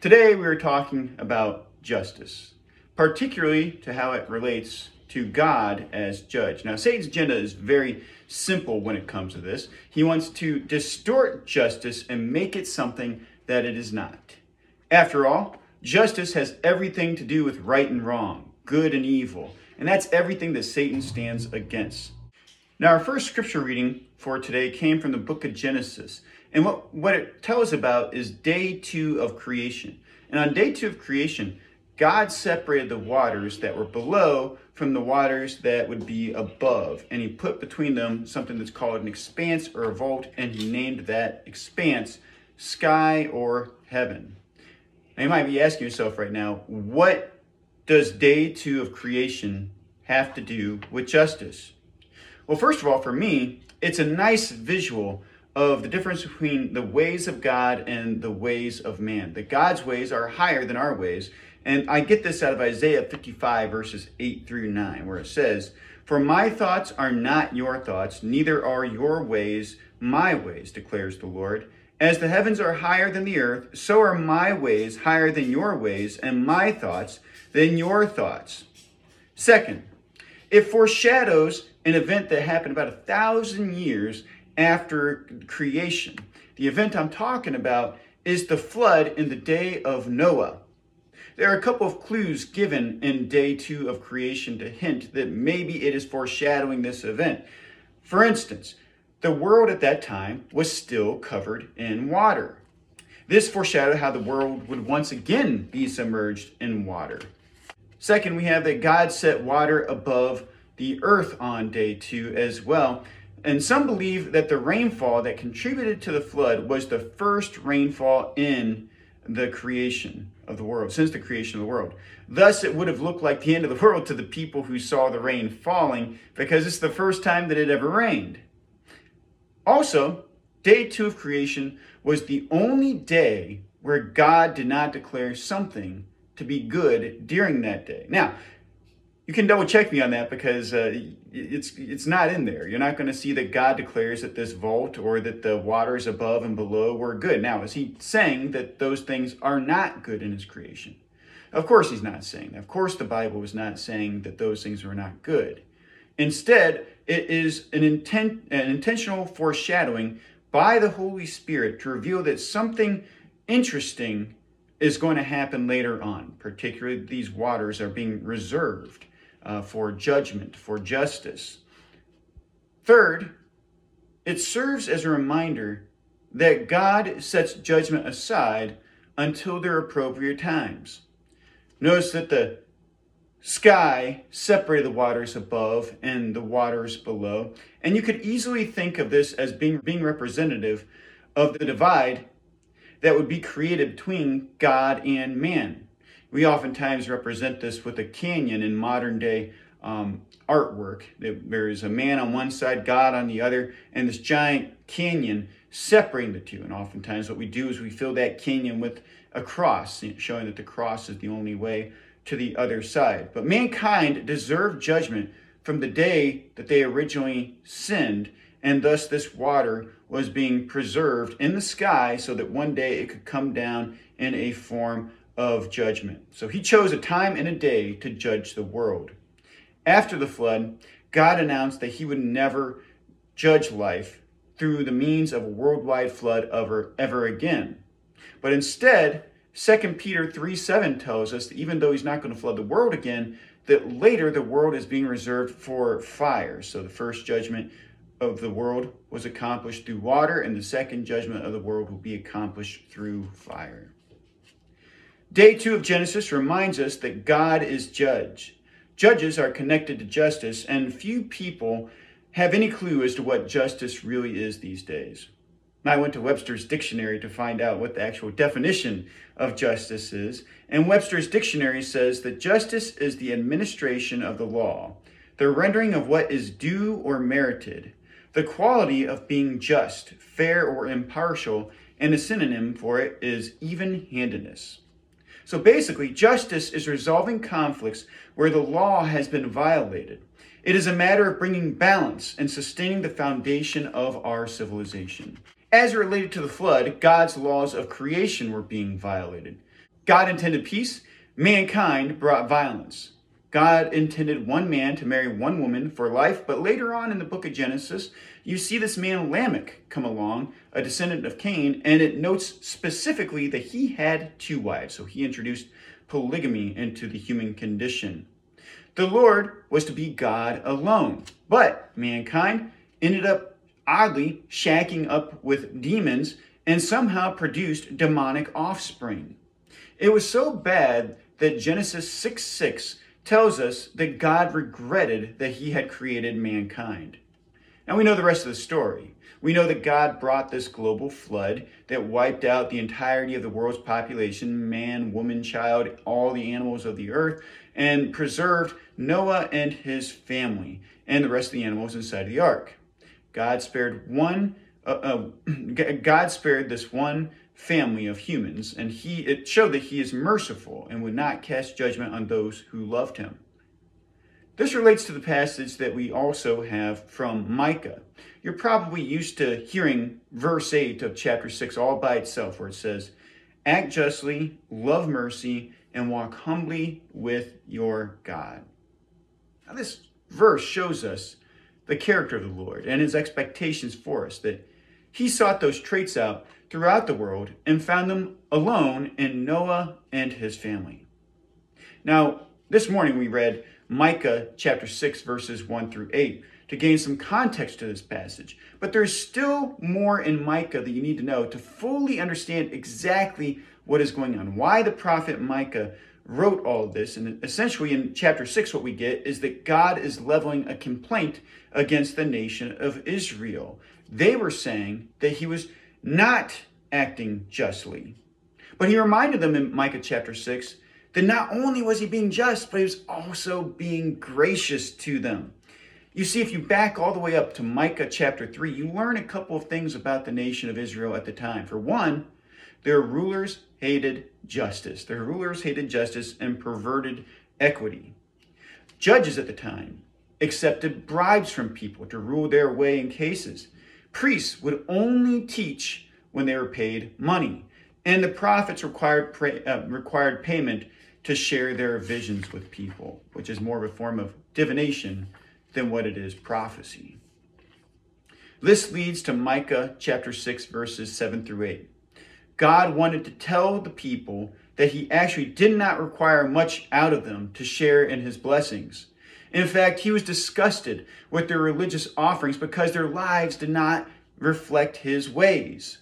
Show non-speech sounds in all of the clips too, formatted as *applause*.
Today we are talking about justice, particularly to how it relates to God as judge. Now, Satan's agenda is very simple when it comes to this. He wants to distort justice and make it something that it is not. After all, justice has everything to do with right and wrong, good and evil, and that's everything that Satan stands against. Now, our first scripture reading for today came from the book of Genesis. And what, what it tells about is day two of creation. And on day two of creation, God separated the waters that were below from the waters that would be above. And he put between them something that's called an expanse or a vault, and he named that expanse sky or heaven. Now you might be asking yourself right now, what does day two of creation have to do with justice? Well, first of all, for me, it's a nice visual of the difference between the ways of God and the ways of man. That God's ways are higher than our ways. And I get this out of Isaiah 55, verses 8 through 9, where it says, For my thoughts are not your thoughts, neither are your ways my ways, declares the Lord. As the heavens are higher than the earth, so are my ways higher than your ways, and my thoughts than your thoughts. Second, it foreshadows an event that happened about a thousand years after creation. The event I'm talking about is the flood in the day of Noah. There are a couple of clues given in day two of creation to hint that maybe it is foreshadowing this event. For instance, the world at that time was still covered in water. This foreshadowed how the world would once again be submerged in water. Second, we have that God set water above the earth on day two as well. And some believe that the rainfall that contributed to the flood was the first rainfall in the creation of the world, since the creation of the world. Thus, it would have looked like the end of the *laughs* world to the people who saw the rain falling because it's the first time that it ever rained. Also, day two of creation was the only day where God did not declare something to be good during that day. Now, you can double check me on that because uh, it's it's not in there. You're not going to see that God declares that this vault or that the waters above and below were good. Now, is he saying that those things are not good in his creation? Of course, he's not saying that. Of course, the Bible is not saying that those things were not good. Instead, it is an intent, an intentional foreshadowing by the Holy Spirit to reveal that something interesting is going to happen later on. Particularly, these waters are being reserved uh, for judgment, for justice. Third, it serves as a reminder that God sets judgment aside until their appropriate times. Notice that the sky separated the waters above and the waters below, and you could easily think of this as being, being representative of the divide that would be created between God and man. We oftentimes represent this with a canyon in modern day um, artwork. There is a man on one side, God on the other, and this giant canyon separating the two. And oftentimes, what we do is we fill that canyon with a cross, showing that the cross is the only way to the other side. But mankind deserved judgment from the day that they originally sinned, and thus this water was being preserved in the sky so that one day it could come down in a form of judgment. So he chose a time and a day to judge the world. After the flood, God announced that he would never judge life through the means of a worldwide flood ever, ever again. But instead, 2 Peter 3 7 tells us that even though he's not going to flood the world again, that later the world is being reserved for fire. So the first judgment of the world was accomplished through water, and the second judgment of the world will be accomplished through fire. Day two of Genesis reminds us that God is judge. Judges are connected to justice, and few people have any clue as to what justice really is these days. I went to Webster's dictionary to find out what the actual definition of justice is, and Webster's dictionary says that justice is the administration of the law, the rendering of what is due or merited, the quality of being just, fair, or impartial, and a synonym for it is even handedness. So basically, justice is resolving conflicts where the law has been violated. It is a matter of bringing balance and sustaining the foundation of our civilization. As related to the flood, God's laws of creation were being violated. God intended peace, mankind brought violence. God intended one man to marry one woman for life, but later on in the book of Genesis, you see this man Lamech come along, a descendant of Cain, and it notes specifically that he had two wives. So he introduced polygamy into the human condition. The Lord was to be God alone, but mankind ended up oddly shacking up with demons and somehow produced demonic offspring. It was so bad that Genesis 6 6 tells us that God regretted that he had created mankind. Now we know the rest of the story. We know that God brought this global flood that wiped out the entirety of the world's population man, woman, child, all the animals of the earth, and preserved Noah and his family and the rest of the animals inside the ark. God spared one. Uh, uh, *clears throat* God spared this one family of humans, and he it showed that he is merciful and would not cast judgment on those who loved him. This relates to the passage that we also have from Micah. You're probably used to hearing verse 8 of chapter 6 all by itself, where it says, Act justly, love mercy, and walk humbly with your God. Now, this verse shows us the character of the Lord and his expectations for us, that he sought those traits out throughout the world and found them alone in Noah and his family. Now, this morning we read Micah chapter 6, verses 1 through 8 to gain some context to this passage. But there's still more in Micah that you need to know to fully understand exactly what is going on, why the prophet Micah wrote all of this. And essentially, in chapter 6, what we get is that God is leveling a complaint against the nation of Israel. They were saying that he was not acting justly. But he reminded them in Micah chapter 6 that not only was he being just, but he was also being gracious to them. You see, if you back all the way up to Micah chapter 3, you learn a couple of things about the nation of Israel at the time. For one, their rulers hated justice. Their rulers hated justice and perverted equity. Judges at the time accepted bribes from people to rule their way in cases. Priests would only teach when they were paid money. And the prophets required, pray, uh, required payment to share their visions with people, which is more of a form of divination than what it is prophecy. This leads to Micah chapter 6, verses 7 through 8. God wanted to tell the people that he actually did not require much out of them to share in his blessings. In fact, he was disgusted with their religious offerings because their lives did not reflect his ways.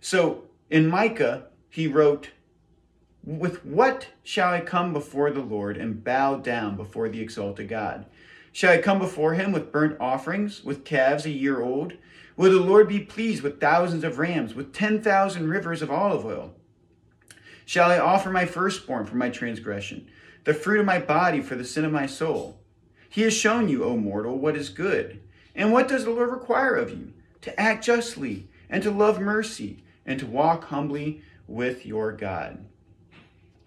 So in Micah, he wrote, with what shall I come before the Lord and bow down before the exalted God? Shall I come before him with burnt offerings, with calves a year old? Will the Lord be pleased with thousands of rams, with 10,000 rivers of olive oil? Shall I offer my firstborn for my transgression, the fruit of my body for the sin of my soul? He has shown you, O mortal, what is good. And what does the Lord require of you? To act justly, and to love mercy, and to walk humbly with your God.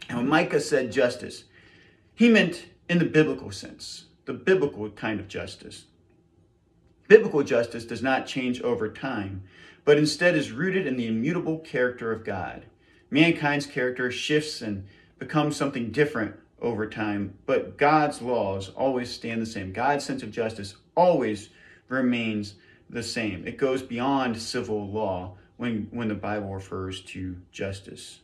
And when Micah said justice, he meant in the biblical sense, the biblical kind of justice. Biblical justice does not change over time, but instead is rooted in the immutable character of God. Mankind's character shifts and becomes something different over time, but God's laws always stand the same. God's sense of justice always remains the same. It goes beyond civil law when, when the Bible refers to justice.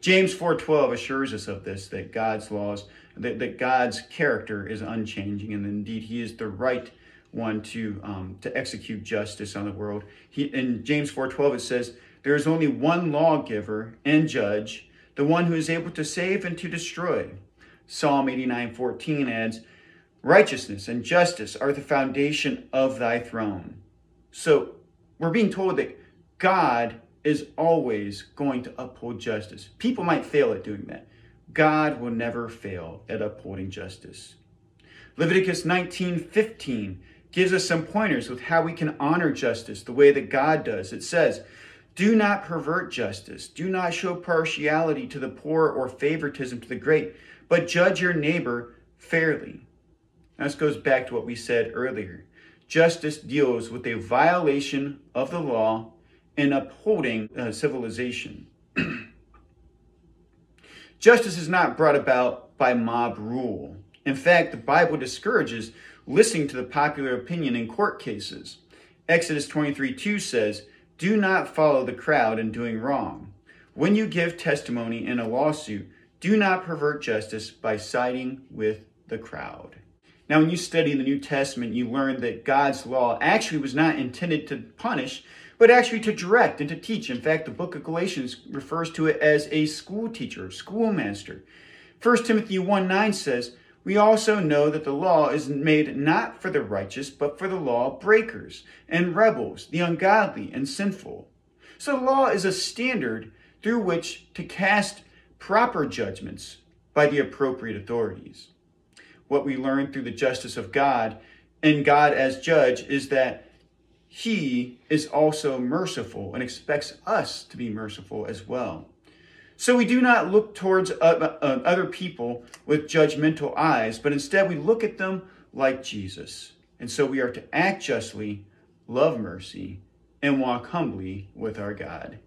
James 4:12 assures us of this that God's laws that, that God's character is unchanging and indeed he is the right one to um, to execute justice on the world. He, in James 4:12 it says there is only one lawgiver and judge, the one who is able to save and to destroy. Psalm 89:14 adds, righteousness and justice are the foundation of thy throne. So we're being told that God is always going to uphold justice. People might fail at doing that. God will never fail at upholding justice. Leviticus 19:15 gives us some pointers with how we can honor justice the way that God does. It says, "Do not pervert justice. Do not show partiality to the poor or favoritism to the great, but judge your neighbor fairly." Now, this goes back to what we said earlier. Justice deals with a violation of the law and upholding uh, civilization. *clears throat* Justice is not brought about by mob rule. In fact, the Bible discourages listening to the popular opinion in court cases. Exodus 23 2 says, Do not follow the crowd in doing wrong. When you give testimony in a lawsuit, do not pervert justice by siding with the crowd. Now, when you study the New Testament, you learn that God's law actually was not intended to punish, but actually to direct and to teach. In fact, the book of Galatians refers to it as a school teacher, schoolmaster. 1 Timothy 1 9 says, We also know that the law is made not for the righteous, but for the law breakers and rebels, the ungodly and sinful. So law is a standard through which to cast proper judgments by the appropriate authorities. What we learn through the justice of God and God as judge is that he is also merciful and expects us to be merciful as well. So we do not look towards uh, uh, other people with judgmental eyes, but instead we look at them like Jesus. And so we are to act justly, love mercy, and walk humbly with our God.